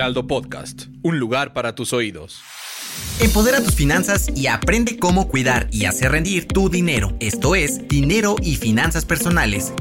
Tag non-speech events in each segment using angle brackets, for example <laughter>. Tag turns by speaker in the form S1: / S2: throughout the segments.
S1: Heraldo Podcast, un lugar para tus oídos.
S2: Empodera tus finanzas y aprende cómo cuidar y hacer rendir tu dinero. Esto es Dinero y Finanzas Personales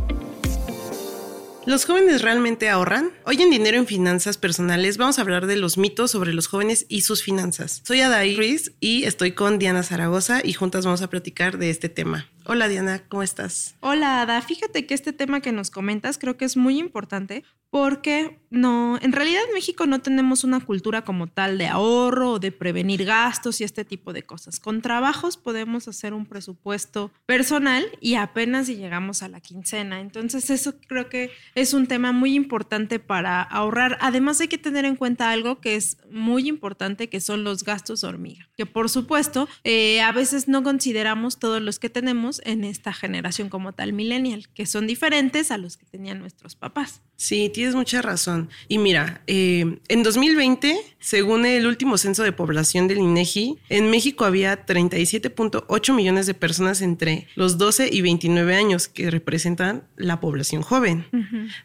S3: ¿Los jóvenes realmente ahorran? Hoy en Dinero en Finanzas Personales vamos a hablar de los mitos sobre los jóvenes y sus finanzas. Soy Adaí Ruiz y estoy con Diana Zaragoza y juntas vamos a platicar de este tema. Hola Diana, ¿cómo estás?
S4: Hola Ada, fíjate que este tema que nos comentas creo que es muy importante porque no, en realidad en México no tenemos una cultura como tal de ahorro o de prevenir gastos y este tipo de cosas. Con trabajos podemos hacer un presupuesto personal y apenas si llegamos a la quincena. Entonces eso creo que es un tema muy importante para ahorrar. Además hay que tener en cuenta algo que es muy importante, que son los gastos hormiga, que por supuesto eh, a veces no consideramos todos los que tenemos en esta generación como tal millennial, que son diferentes a los que tenían nuestros papás.
S3: Sí, tienes mucha razón. Y mira, eh, en 2020, según el último censo de población del INEGI, en México había 37.8 millones de personas entre los 12 y 29 años que representan la población joven,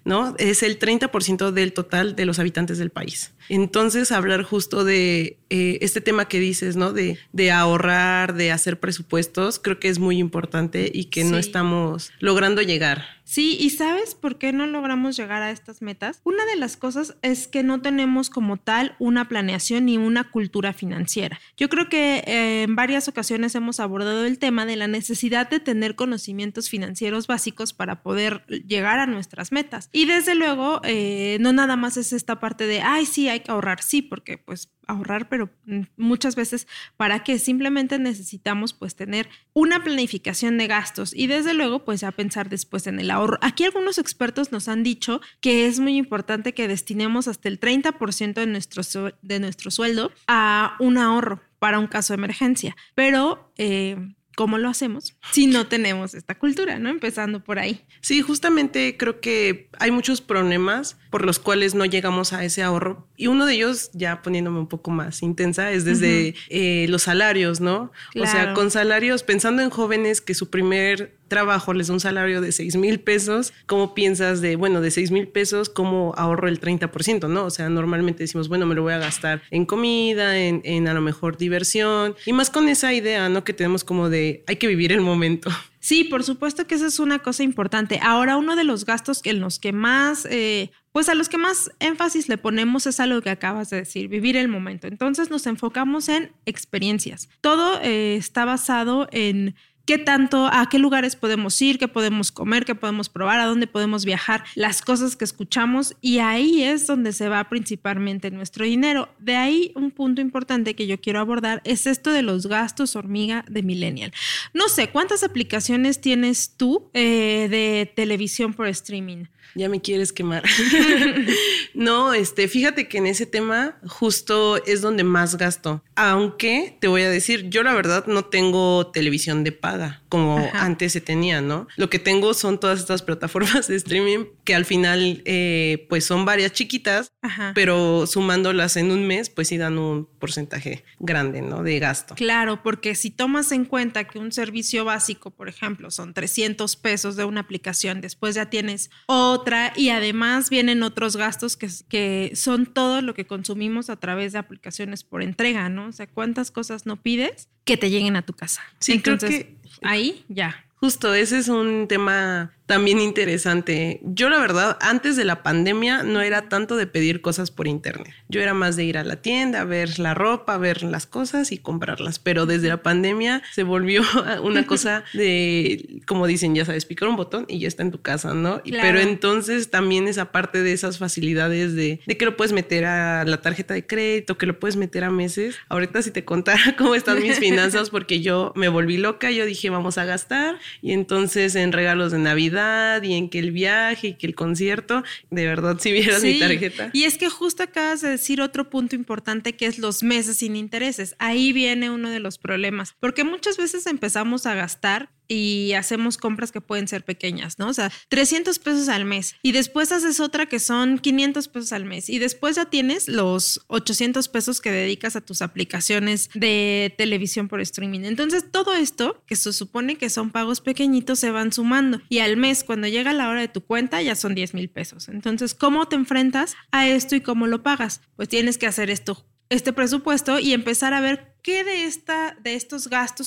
S3: ¿no? Es el 30% del total de los habitantes del país. Entonces, hablar justo de eh, este tema que dices, ¿no? De, de, ahorrar, de hacer presupuestos, creo que es muy importante y que no estamos logrando llegar.
S4: Sí, y ¿sabes por qué no logramos llegar a estas metas? Una de las cosas es que no tenemos como tal una planeación ni una cultura financiera. Yo creo que eh, en varias ocasiones hemos abordado el tema de la necesidad de tener conocimientos financieros básicos para poder llegar a nuestras metas. Y desde luego, eh, no nada más es esta parte de, ay, sí, hay que ahorrar, sí, porque pues ahorrar, pero mm, muchas veces para qué simplemente necesitamos pues tener una planificación de gastos y desde luego pues ya pensar después en el ahorro. Aquí algunos expertos nos han dicho que es muy importante que destinemos hasta el 30% de nuestro, de nuestro sueldo a un ahorro para un caso de emergencia, pero... Eh, ¿Cómo lo hacemos si no tenemos esta cultura, no? Empezando por ahí.
S3: Sí, justamente creo que hay muchos problemas por los cuales no llegamos a ese ahorro. Y uno de ellos, ya poniéndome un poco más intensa, es desde eh, los salarios, ¿no? O sea, con salarios, pensando en jóvenes que su primer trabajo les da un salario de 6 mil pesos, ¿cómo piensas de, bueno, de 6 mil pesos, cómo ahorro el 30%, ¿no? O sea, normalmente decimos, bueno, me lo voy a gastar en comida, en, a lo mejor diversión, y más con esa idea, ¿no? Que tenemos como de, hay que vivir el momento. <laughs>
S4: Sí, por supuesto que esa es una cosa importante. Ahora, uno de los gastos en los que más, eh, pues a los que más énfasis le ponemos es a lo que acabas de decir, vivir el momento. Entonces nos enfocamos en experiencias. Todo eh, está basado en qué tanto, a qué lugares podemos ir, qué podemos comer, qué podemos probar, a dónde podemos viajar, las cosas que escuchamos y ahí es donde se va principalmente nuestro dinero. De ahí un punto importante que yo quiero abordar es esto de los gastos hormiga de millennial. No sé, ¿cuántas aplicaciones tienes tú eh, de televisión por streaming?
S3: Ya me quieres quemar. <laughs> <laughs> no, este, fíjate que en ese tema justo es donde más gasto. Aunque te voy a decir, yo la verdad no tengo televisión de paga como antes se tenía, ¿no? Lo que tengo son todas estas plataformas de streaming que al final, eh, pues son varias chiquitas, pero sumándolas en un mes, pues sí dan un porcentaje grande, ¿no? De gasto.
S4: Claro, porque si tomas en cuenta que un servicio básico, por ejemplo, son 300 pesos de una aplicación, después ya tienes otra y además vienen otros gastos que, que son todo lo que consumimos a través de aplicaciones por entrega, ¿no? O sea, ¿cuántas cosas no pides que te lleguen a tu casa?
S3: Sí, Entonces, creo que
S4: ahí ya.
S3: Justo, ese es un tema también interesante. Yo la verdad, antes de la pandemia no era tanto de pedir cosas por internet. Yo era más de ir a la tienda, ver la ropa, ver las cosas y comprarlas. Pero desde la pandemia se volvió <laughs> una cosa de, como dicen, ya sabes, picar un botón y ya está en tu casa, ¿no? Pero entonces también esa parte de esas facilidades de, de, que lo puedes meter a la tarjeta de crédito, que lo puedes meter a meses. Ahorita si te contara <laughs> cómo están mis finanzas, porque yo me volví loca, yo dije vamos a gastar y entonces en regalos de Navidad y en que el viaje y que el concierto, de verdad, si vieras mi tarjeta.
S4: Y es que justo acabas de decir otro punto importante que es los meses sin intereses. Ahí viene uno de los problemas, porque muchas veces empezamos a gastar y hacemos compras que pueden ser pequeñas, ¿no? O sea, 300 pesos al mes y después haces otra que son 500 pesos al mes y después ya tienes los 800 pesos que dedicas a tus aplicaciones de televisión por streaming. Entonces, todo esto, que se supone que son pagos pequeñitos, se van sumando y al mes, cuando llega la hora de tu cuenta, ya son 10 mil pesos. Entonces, ¿cómo te enfrentas a esto y cómo lo pagas? Pues tienes que hacer esto este presupuesto y empezar a ver qué de esta de estos gastos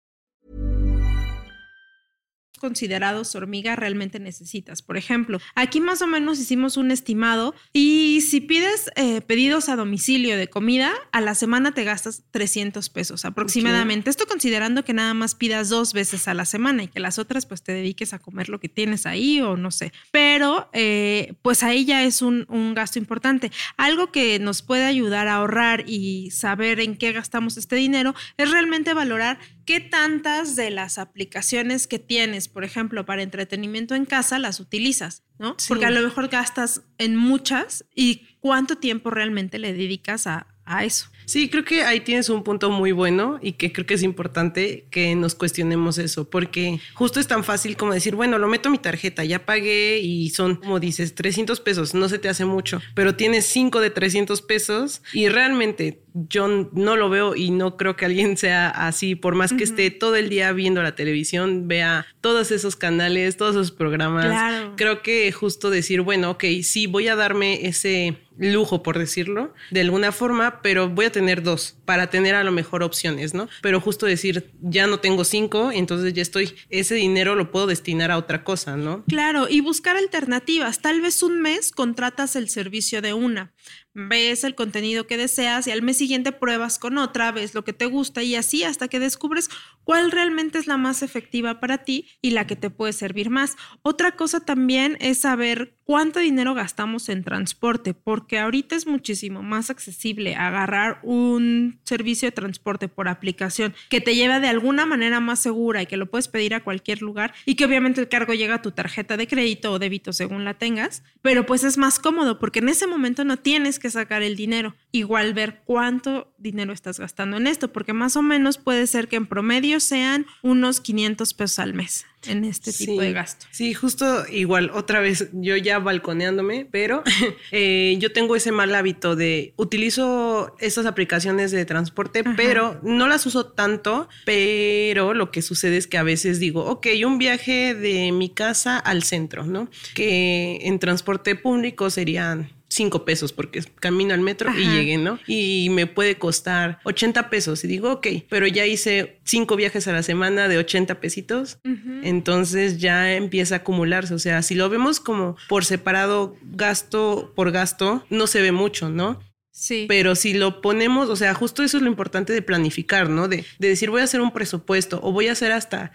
S4: considerados hormiga realmente necesitas. Por ejemplo, aquí más o menos hicimos un estimado y si pides eh, pedidos a domicilio de comida, a la semana te gastas 300 pesos aproximadamente. Esto considerando que nada más pidas dos veces a la semana y que las otras pues te dediques a comer lo que tienes ahí o no sé. Pero eh, pues ahí ya es un, un gasto importante. Algo que nos puede ayudar a ahorrar y saber en qué gastamos este dinero es realmente valorar qué tantas de las aplicaciones que tienes, por ejemplo, para entretenimiento en casa, las utilizas, ¿no?
S3: Sí.
S4: Porque a lo mejor gastas en muchas y cuánto tiempo realmente le dedicas a, a eso.
S3: Sí, creo que ahí tienes un punto muy bueno y que creo que es importante que nos cuestionemos eso, porque justo es tan fácil como decir, bueno, lo meto a mi tarjeta, ya pagué y son, como dices, 300 pesos, no se te hace mucho, pero tienes 5 de 300 pesos y realmente yo no lo veo y no creo que alguien sea así, por más que esté todo el día viendo la televisión, vea todos esos canales, todos esos programas.
S4: Claro.
S3: Creo que justo decir, bueno, ok, sí, voy a darme ese lujo, por decirlo, de alguna forma, pero voy a tener dos para tener a lo mejor opciones, ¿no? Pero justo decir, ya no tengo cinco, entonces ya estoy, ese dinero lo puedo destinar a otra cosa, ¿no?
S4: Claro, y buscar alternativas. Tal vez un mes contratas el servicio de una, ves el contenido que deseas y al mes siguiente pruebas con otra, ves lo que te gusta y así hasta que descubres cuál realmente es la más efectiva para ti y la que te puede servir más. Otra cosa también es saber cuánto dinero gastamos en transporte, porque ahorita es muchísimo más accesible agarrar un servicio de transporte por aplicación que te lleva de alguna manera más segura y que lo puedes pedir a cualquier lugar y que obviamente el cargo llega a tu tarjeta de crédito o débito según la tengas, pero pues es más cómodo porque en ese momento no tienes que sacar el dinero. Igual ver cuánto dinero estás gastando en esto, porque más o menos puede ser que en promedio sean unos 500 pesos al mes en este tipo
S3: Sí.
S4: de gasto.
S3: Sí, justo igual, otra vez yo ya balconeándome, pero <laughs> eh, yo tengo ese mal hábito de utilizo esas aplicaciones de transporte, pero no las uso tanto, pero lo que sucede es que a veces digo, ok, un viaje de mi casa al centro, ¿no? Que en transporte público serían cinco pesos porque camino al metro y llegué, ¿no? Y me puede costar 80 pesos. Y digo, ok, pero ya hice cinco viajes a la semana de 80 pesitos. Entonces ya empieza a acumularse. O sea, si lo vemos como por separado, gasto por gasto, no se ve mucho, ¿no?
S4: Sí.
S3: Pero si lo ponemos, o sea, justo eso es lo importante de planificar, ¿no? De, de decir, voy a hacer un presupuesto o voy a hacer hasta,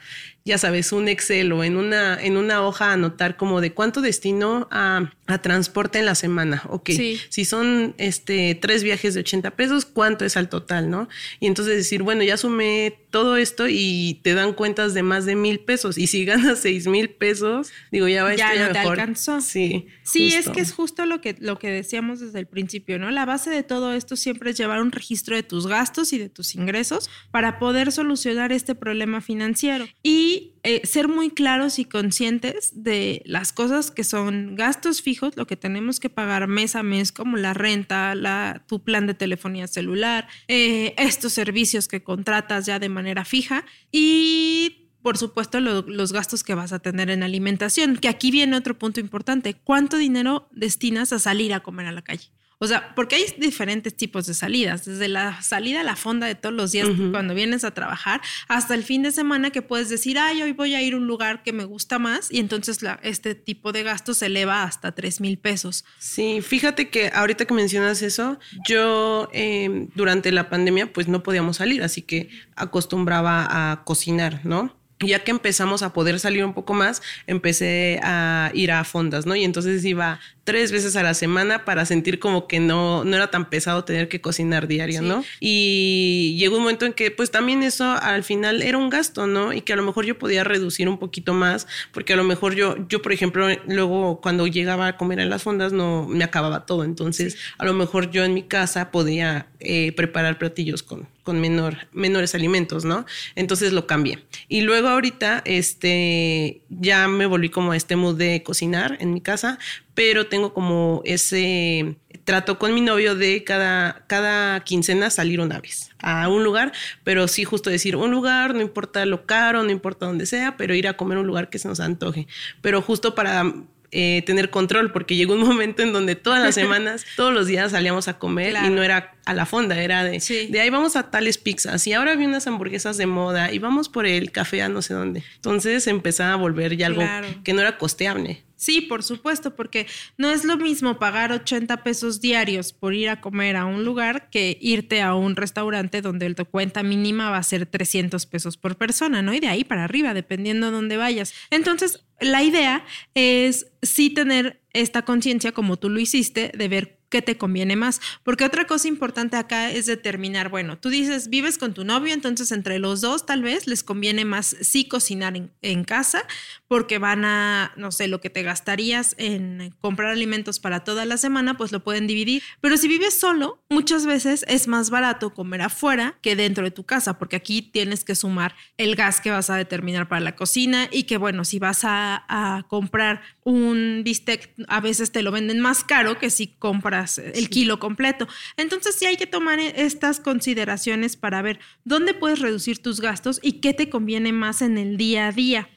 S3: ya sabes, un Excel o en una, en una hoja anotar como de cuánto destino a, a transporte en la semana. Ok,
S4: Sí.
S3: si son este, tres viajes de 80 pesos, ¿cuánto es al total, no? Y entonces decir, bueno, ya sumé todo esto y te dan cuentas de más de mil pesos. Y si ganas seis mil pesos, digo, ya va
S4: Ya
S3: esto
S4: no te
S3: mejor.
S4: alcanzó.
S3: Sí.
S4: Sí, es que es justo lo que, lo que decíamos desde el principio, ¿no? La base de todo esto siempre es llevar un registro de tus gastos y de tus ingresos para poder solucionar este problema financiero y eh, ser muy claros y conscientes de las cosas que son gastos fijos, lo que tenemos que pagar mes a mes, como la renta, la, tu plan de telefonía celular, eh, estos servicios que contratas ya de manera fija y por supuesto, lo- los gastos que vas a tener en alimentación, que aquí viene otro punto importante. ¿Cuánto dinero destinas a salir a comer a la calle? O sea, porque hay diferentes tipos de salidas, desde la salida a la fonda de todos los días cuando vienes a trabajar hasta el fin de semana que puedes decir, ay, hoy voy a ir a un lugar que me gusta más y entonces la, este tipo de gasto se eleva hasta 3 mil pesos.
S3: Sí, fíjate que ahorita que mencionas eso, yo em, durante la pandemia pues no podíamos salir, así que acostumbraba a cocinar, ¿no? Ya que empezamos a poder salir un poco más, empecé a ir a fondas, ¿no? Y entonces iba tres veces a la semana para sentir como que no, no era tan pesado tener que cocinar diario, ¿no? Y llegó un momento en que pues también eso al final era un gasto, ¿no? Y que a lo mejor yo podía reducir un poquito más, porque a lo mejor yo, yo por ejemplo, luego cuando llegaba a comer en las fondas no me acababa todo, entonces a lo mejor yo en mi casa podía eh, preparar platillos con, con menor, menores alimentos, ¿no? Entonces lo cambié. Y luego ahorita, este, ya me volví como a este mood de cocinar en mi casa, pero tengo como ese trato con mi novio de cada, cada quincena salir una vez a un lugar, pero sí justo decir un lugar, no importa lo caro, no importa dónde sea, pero ir a comer un lugar que se nos antoje. Pero justo para eh, tener control, porque llegó un <laughs> momento en donde todas las <laughs> semanas, todos los días salíamos a comer y no era a la fonda, era de, de ahí vamos a tales pizzas y ahora vi unas hamburguesas de moda y vamos por el café a no sé dónde. Entonces empezaba a volver ya algo que no era costeable.
S4: Sí, por supuesto, porque no es lo mismo pagar 80 pesos diarios por ir a comer a un lugar que irte a un restaurante donde tu cuenta mínima va a ser 300 pesos por persona, ¿no? Y de ahí para arriba, dependiendo de dónde vayas. Entonces, la idea es sí tener esta conciencia, como tú lo hiciste, de ver te conviene más. Porque otra cosa importante acá es determinar, bueno, tú dices, vives con tu novio, entonces entre los dos tal vez les conviene más sí cocinar en, casa, porque van a, no sé, lo que te gastarías en comprar alimentos para toda la semana, pues lo pueden dividir. Pero si vives solo, muchas veces es más barato comer afuera que dentro de tu casa, porque aquí tienes que sumar el gas que vas a determinar para la cocina y que, bueno, si vas a comprar un bistec, a veces te lo venden más caro que si compras el kilo completo. Entonces sí hay que tomar e-, estas consideraciones para ver dónde puedes reducir tus gastos y qué te conviene más en el día a día.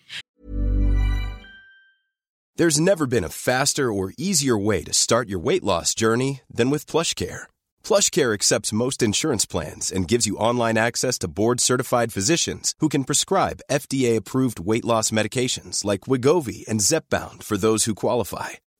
S5: There's never been a faster or easier way to start your weight loss journey than with PlushCare. PlushCare accepts most insurance plans and gives you online access to board-certified physicians who can prescribe FDA-approved weight loss medications like Wigovi and Zepbound for those who qualify.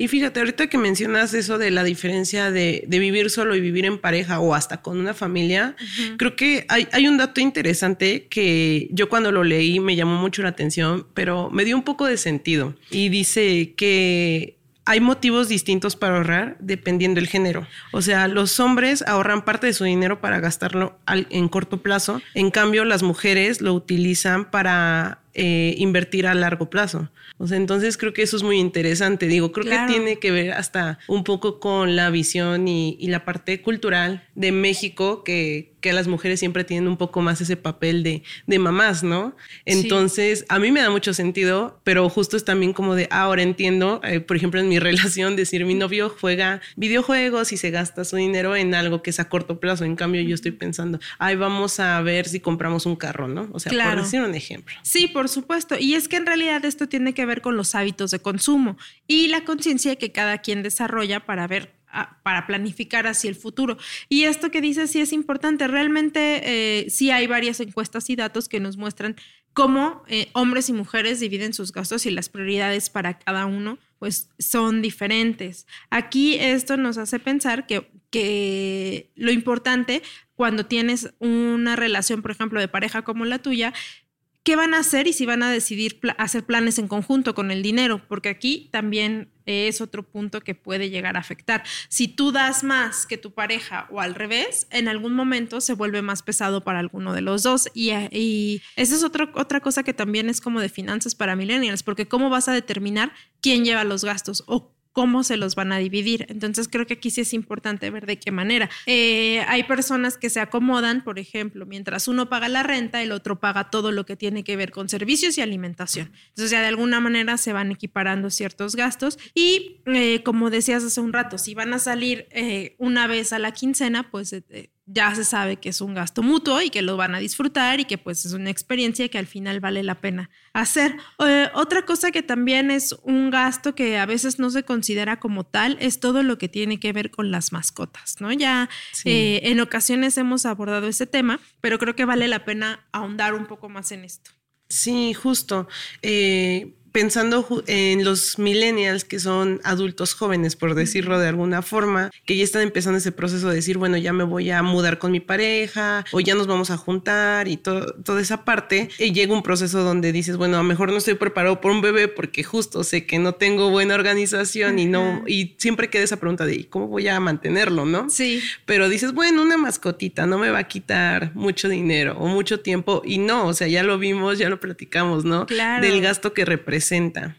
S3: Y fíjate, ahorita que mencionas eso de la diferencia de, de vivir solo y vivir en pareja o hasta con una familia, creo que hay, hay, un dato interesante que yo cuando lo leí me llamó mucho la atención, pero me dio un poco de sentido. Y dice que hay motivos distintos para ahorrar dependiendo del género. O sea, los hombres ahorran parte de su dinero para gastarlo en corto plazo, en cambio las mujeres lo utilizan para eh, invertir a largo plazo. O sea, entonces creo que eso es muy interesante. Digo, creo que tiene que ver hasta un poco con la visión y, y la parte cultural de México, que, que, las mujeres siempre tienen un poco más ese papel de, de mamás, ¿no? Entonces, a mí me da mucho sentido, pero justo es también como de, ahora entiendo, eh, por ejemplo, en mi <laughs> relación, decir, mi novio juega videojuegos y se gasta su dinero en algo que es a corto plazo. En cambio, yo estoy pensando, ay, vamos a ver si compramos un carro, ¿no? O sea, por decir un ejemplo.
S4: Sí, por supuesto. Y es que en realidad esto tiene que ver con los hábitos de consumo y la conciencia que cada quien desarrolla para ver ah, para planificar hacia el futuro. Y esto que dices sí es importante. Realmente eh, sí hay varias encuestas y datos que nos muestran cómo eh, hombres y mujeres dividen sus gastos y las prioridades para cada uno pues son diferentes. Aquí esto nos hace pensar que, que lo importante cuando tienes una relación, por ejemplo, de pareja como la tuya, qué van a hacer y si van a decidir hacer planes en conjunto con el dinero, porque aquí también es otro punto que puede llegar a afectar. Si tú das más que tu pareja o al revés, en algún momento se vuelve más pesado para alguno de los dos. Y, y esa es otra otra cosa que también es como de finanzas para millennials, porque cómo vas a determinar quién lleva los gastos o cómo se los van a dividir. Entonces creo que aquí sí es importante ver de qué manera. Eh, hay personas que se acomodan, por ejemplo, mientras uno paga la renta, el otro paga todo lo que tiene que ver con servicios y alimentación. Entonces ya de alguna manera se van equiparando ciertos gastos y eh, como decías hace un rato, si van a salir eh, una vez a la quincena, pues ya se sabe que es un gasto mutuo y que lo van a disfrutar y que pues es una experiencia que al final vale la pena hacer. Eh, otra cosa que también es un gasto que a veces no se considera como tal es todo lo que tiene que ver con las mascotas, ¿no? Ya eh, en ocasiones hemos abordado ese tema, pero creo que vale la pena ahondar un poco más en esto.
S3: Sí, justo. Eh, pensando en los millennials que son adultos jóvenes, por decirlo de alguna forma, que ya están empezando ese proceso de decir, bueno, ya me voy a mudar con mi pareja o ya nos vamos a juntar y toda esa parte, y llega un proceso donde dices, bueno, a lo mejor no estoy preparado por un bebé porque justo sé que no tengo buena organización y no, y siempre queda esa pregunta de, ¿cómo voy a mantenerlo, no?
S4: Sí.
S3: Pero dices, bueno, una mascotita no me va a quitar mucho dinero o mucho tiempo y no, o sea, ya lo vimos, ya lo platicamos, ¿no?
S4: Claro.
S3: Del gasto que representa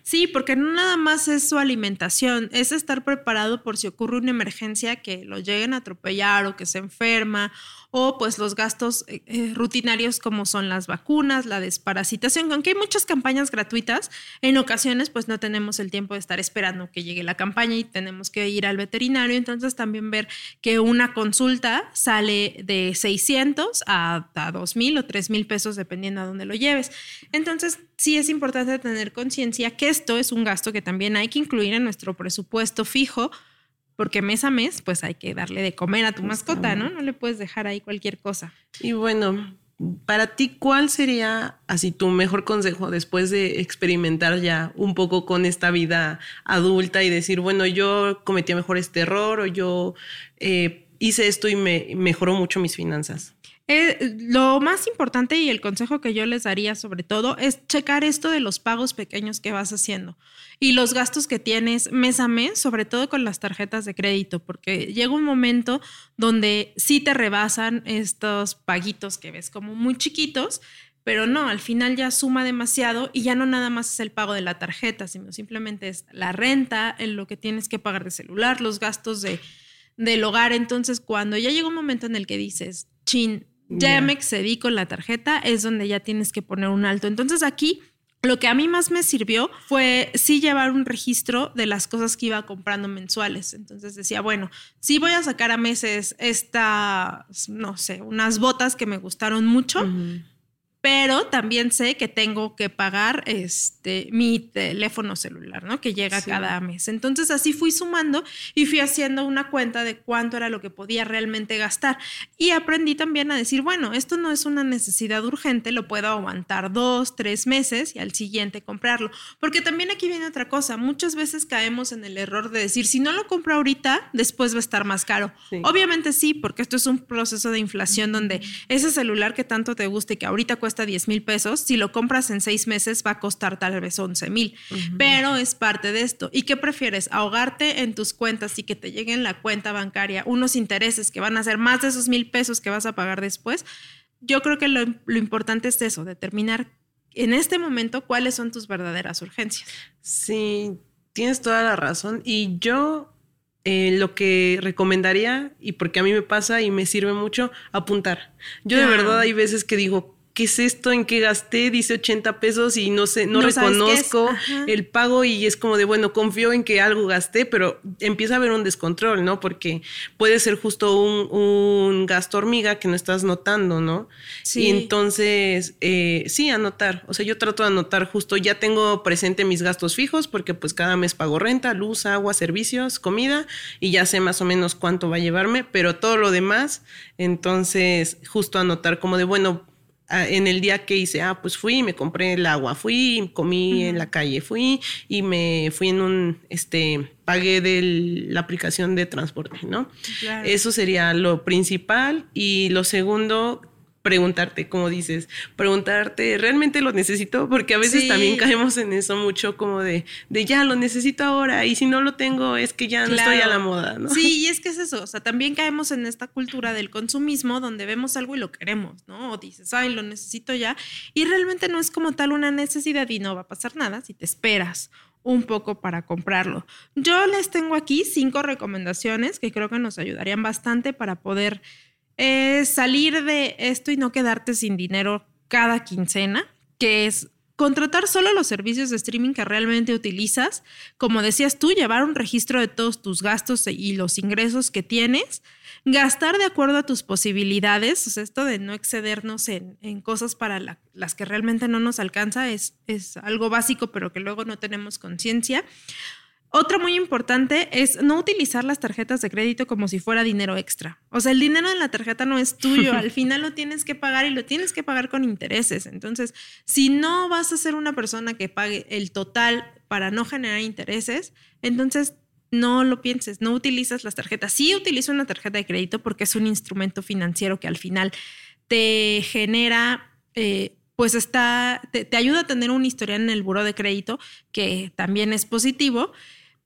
S4: Sí, porque no nada más es su alimentación, es estar preparado por si ocurre una emergencia que lo lleguen a atropellar o que se enferma o pues los gastos eh, eh, rutinarios como son las vacunas, la desparasitación, aunque hay muchas campañas gratuitas, en ocasiones pues no tenemos el tiempo de estar esperando que llegue la campaña y tenemos que ir al veterinario, entonces también ver que una consulta sale de 600 a, a 2 o 3 mil pesos dependiendo a dónde lo lleves. Entonces sí es importante tener conciencia que esto es un gasto que también hay que incluir en nuestro presupuesto fijo porque mes a mes, pues hay que darle de comer a tu mascota, ¿no? No le puedes dejar ahí cualquier cosa.
S3: Y bueno, para ti, ¿cuál sería así tu mejor consejo después de experimentar ya un poco con esta vida adulta y decir, bueno, yo cometí mejor este error o yo eh, hice esto y me mejoró mucho mis finanzas?
S4: Eh, lo más importante y el consejo que yo les daría sobre todo es checar esto de los pagos pequeños que vas haciendo y los gastos que tienes mes a mes, sobre todo con las tarjetas de crédito, porque llega un momento donde sí te rebasan estos paguitos que ves como muy chiquitos, pero no, al final ya suma demasiado y ya no nada más es el pago de la tarjeta, sino simplemente es la renta, en lo que tienes que pagar de celular, los gastos de, del hogar. Entonces, cuando ya llega un momento en el que dices, chin, ya me excedí con la tarjeta, es donde ya tienes que poner un alto. Entonces aquí lo que a mí más me sirvió fue sí llevar un registro de las cosas que iba comprando mensuales. Entonces decía, bueno, sí voy a sacar a meses estas, no sé, unas botas que me gustaron mucho pero también sé que tengo que pagar este, mi teléfono celular, ¿no? Que llega cada mes. Entonces así fui sumando y fui haciendo una cuenta de cuánto era lo que podía realmente gastar. Y aprendí también a decir, bueno, esto no es una necesidad urgente, lo puedo aguantar dos, tres meses y al siguiente comprarlo. Porque también aquí viene otra cosa, muchas veces caemos en el error de decir, si no lo compro ahorita, después va a estar más caro. Obviamente sí, porque esto es un proceso de inflación donde ese celular que tanto te gusta y que ahorita cuesta cuesta 10 mil pesos, si lo compras en seis meses va a costar tal vez 11 mil, pero es parte de esto. ¿Y qué prefieres? ¿Ahogarte en tus cuentas y que te llegue en la cuenta bancaria unos intereses que van a ser más de esos mil pesos que vas a pagar después? Yo creo que lo, importante es eso, determinar en este momento cuáles son tus verdaderas urgencias.
S3: Sí, tienes toda la razón. Y yo eh, lo que recomendaría, y porque a mí me pasa y me sirve mucho, apuntar. Yo de verdad hay veces que digo, ¿qué es esto? ¿En qué gasté? Dice 80 pesos y no sé, no, reconozco el pago y es como de, bueno, confío en que algo gasté, pero empieza a haber un descontrol, ¿no? Porque puede ser justo un, gasto hormiga que no estás notando, ¿no? Sí. Y entonces, eh, sí, anotar. O sea, yo trato de anotar justo, ya tengo presente mis gastos fijos porque pues cada mes pago renta, luz, agua, servicios, comida y ya sé más o menos cuánto va a llevarme, pero todo lo demás, entonces justo anotar como de, bueno, en el día que hice, ah, pues fui me compré el agua, fui comí en la calle, fui y me fui en un, este, pagué de la aplicación de transporte, ¿no? Eso sería lo principal. Y lo segundo, preguntarte, como dices, preguntarte, ¿realmente lo necesito? Porque a veces también caemos en eso mucho como de, de ya lo necesito ahora y si no lo tengo es que ya no estoy a la moda, ¿no?
S4: Sí, y es que es eso, o sea, también caemos en esta cultura del consumismo donde vemos algo y lo queremos, ¿no? O dices, ay, lo necesito ya y realmente no es como tal una necesidad y no va a pasar nada si te esperas un poco para comprarlo. Yo les tengo aquí cinco recomendaciones que creo que nos ayudarían bastante para poder es salir de esto y no quedarte sin dinero cada quincena, que es contratar solo los servicios de streaming que realmente utilizas, como decías tú, llevar un registro de todos tus gastos y los ingresos que tienes, gastar de acuerdo a tus posibilidades, esto de no excedernos en, cosas para las que realmente no nos alcanza es algo básico, pero que luego no tenemos conciencia. Otro muy importante es no utilizar las tarjetas de crédito como si fuera dinero extra. O sea, el dinero en la tarjeta no es tuyo, al <laughs> final lo tienes que pagar y lo tienes que pagar con intereses. Entonces, si no vas a ser una persona que pague el total para no generar intereses, entonces no lo pienses, no utilizas las tarjetas. Sí utiliza una tarjeta de crédito porque es un instrumento financiero que al final te genera... Eh, pues está, te, te, ayuda a tener un historial en el buro de crédito que también es positivo,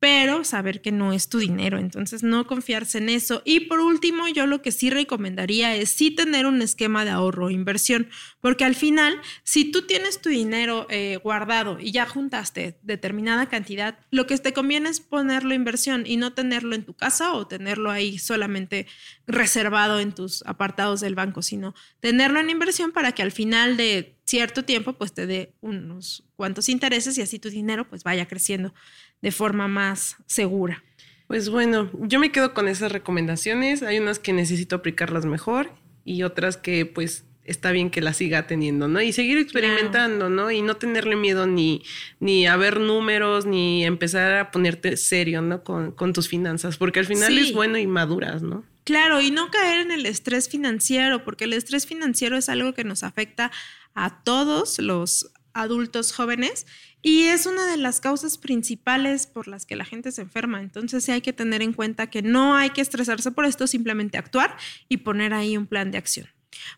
S4: pero saber que no es tu dinero, entonces no confiarse en eso. Y por último, yo lo que sí recomendaría es sí tener un esquema de ahorro o inversión, porque al final, si tú tienes tu dinero eh, guardado y ya juntaste determinada cantidad, lo que te conviene es ponerlo en inversión y no tenerlo en tu casa o tenerlo ahí solamente reservado en tus apartados del banco, sino tenerlo en inversión para que al final de cierto tiempo pues te dé unos cuantos intereses y así tu dinero pues vaya creciendo de forma más segura.
S3: Pues bueno, yo me quedo con esas recomendaciones. Hay unas que necesito aplicarlas mejor y otras que pues está bien que las siga teniendo, ¿no? Y seguir experimentando, ¿no? Y no tenerle miedo ni, ni a ver números, ni empezar a ponerte serio, ¿no? Con, con tus finanzas, porque al final es bueno y maduras, ¿no?
S4: Claro, y no caer en el estrés financiero, porque el estrés financiero es algo que nos afecta a todos los adultos jóvenes y es una de las causas principales por las que la gente se enferma. Entonces sí hay que tener en cuenta que no hay que estresarse por esto, simplemente actuar y poner ahí un plan de acción.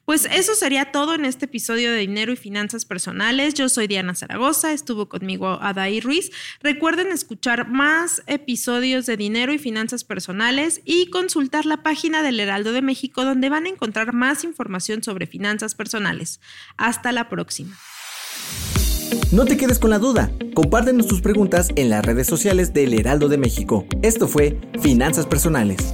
S4: Pues eso sería todo en este episodio de Dinero y Finanzas Personales. Yo soy Diana Zaragoza, estuvo conmigo Adair Ruiz. Recuerden escuchar más episodios de Dinero y Finanzas Personales y consultar la página del Heraldo de México donde van a encontrar más información sobre finanzas personales. Hasta la próxima.
S2: No te quedes con la duda. Compártenos tus preguntas en las redes sociales del Heraldo de México. Esto fue Finanzas Personales.